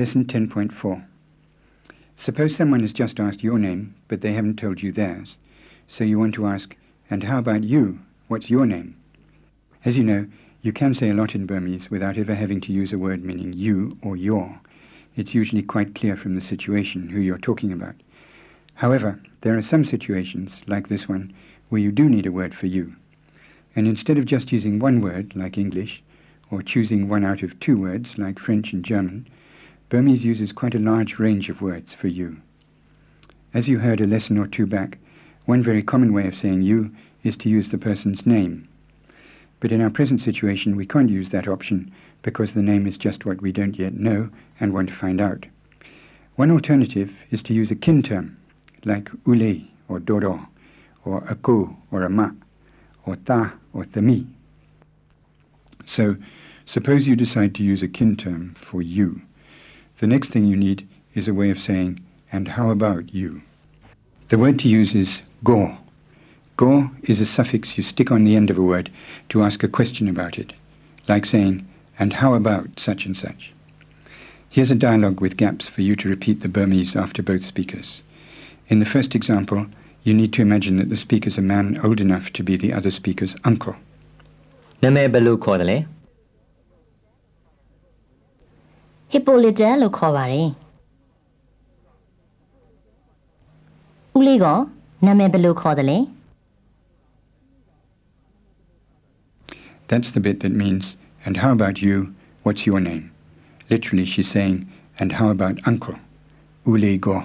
Lesson 10.4. Suppose someone has just asked your name, but they haven't told you theirs. So you want to ask, and how about you? What's your name? As you know, you can say a lot in Burmese without ever having to use a word meaning you or your. It's usually quite clear from the situation who you're talking about. However, there are some situations, like this one, where you do need a word for you. And instead of just using one word, like English, or choosing one out of two words, like French and German, Burmese uses quite a large range of words for you. As you heard a lesson or two back, one very common way of saying you is to use the person's name. But in our present situation, we can't use that option because the name is just what we don't yet know and want to find out. One alternative is to use a kin term, like ule or doro, or ako or ama, or ta or thami. So, suppose you decide to use a kin term for you. The next thing you need is a way of saying, and how about you? The word to use is go. Go is a suffix you stick on the end of a word to ask a question about it, like saying, and how about such and such? Here's a dialogue with gaps for you to repeat the Burmese after both speakers. In the first example, you need to imagine that the speaker is a man old enough to be the other speaker's uncle. နာမည်ဘယ်လိုခေါ်တယ်လဲ ဟစ်ပိုလီတန်လို့ခေါ်ပါတယ်ဦးလေးကနာမည်ဘယ်လိုခေါ်တယ်လဲ That's the bit that means, and how about you? What's your name? Literally, she's saying, and how about uncle? Ule go.